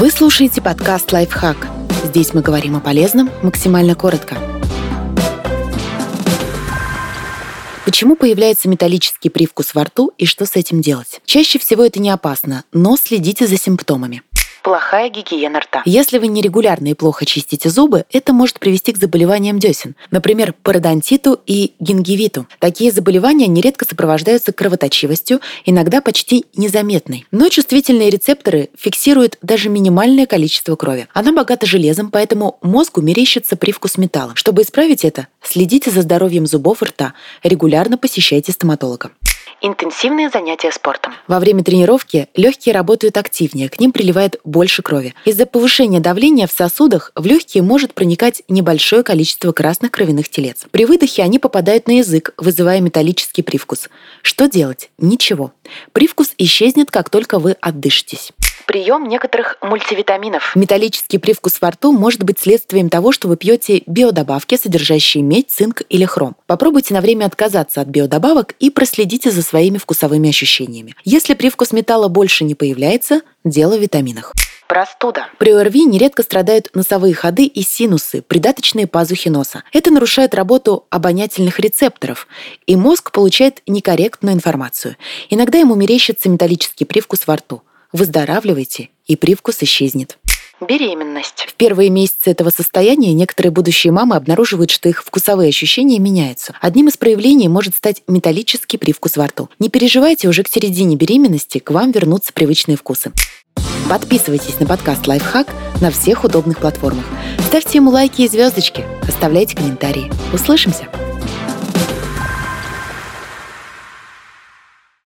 Вы слушаете подкаст «Лайфхак». Здесь мы говорим о полезном максимально коротко. Почему появляется металлический привкус во рту и что с этим делать? Чаще всего это не опасно, но следите за симптомами. Плохая гигиена рта. Если вы нерегулярно и плохо чистите зубы, это может привести к заболеваниям десен, например, пародонтиту и гингивиту. Такие заболевания нередко сопровождаются кровоточивостью, иногда почти незаметной. Но чувствительные рецепторы фиксируют даже минимальное количество крови. Она богата железом, поэтому мозгу мерещится привкус металла. Чтобы исправить это, следите за здоровьем зубов и рта, регулярно посещайте стоматолога. Интенсивные занятия спортом. Во время тренировки легкие работают активнее, к ним приливает больше крови. Из-за повышения давления в сосудах в легкие может проникать небольшое количество красных кровяных телец. При выдохе они попадают на язык, вызывая металлический привкус. Что делать? Ничего. Привкус исчезнет, как только вы отдышитесь прием некоторых мультивитаминов. Металлический привкус во рту может быть следствием того, что вы пьете биодобавки, содержащие медь, цинк или хром. Попробуйте на время отказаться от биодобавок и проследите за своими вкусовыми ощущениями. Если привкус металла больше не появляется, дело в витаминах. Простуда. При ОРВИ нередко страдают носовые ходы и синусы, придаточные пазухи носа. Это нарушает работу обонятельных рецепторов, и мозг получает некорректную информацию. Иногда ему мерещится металлический привкус во рту. Выздоравливайте, и привкус исчезнет. Беременность. В первые месяцы этого состояния некоторые будущие мамы обнаруживают, что их вкусовые ощущения меняются. Одним из проявлений может стать металлический привкус во рту. Не переживайте, уже к середине беременности к вам вернутся привычные вкусы. Подписывайтесь на подкаст «Лайфхак» на всех удобных платформах. Ставьте ему лайки и звездочки, оставляйте комментарии. Услышимся!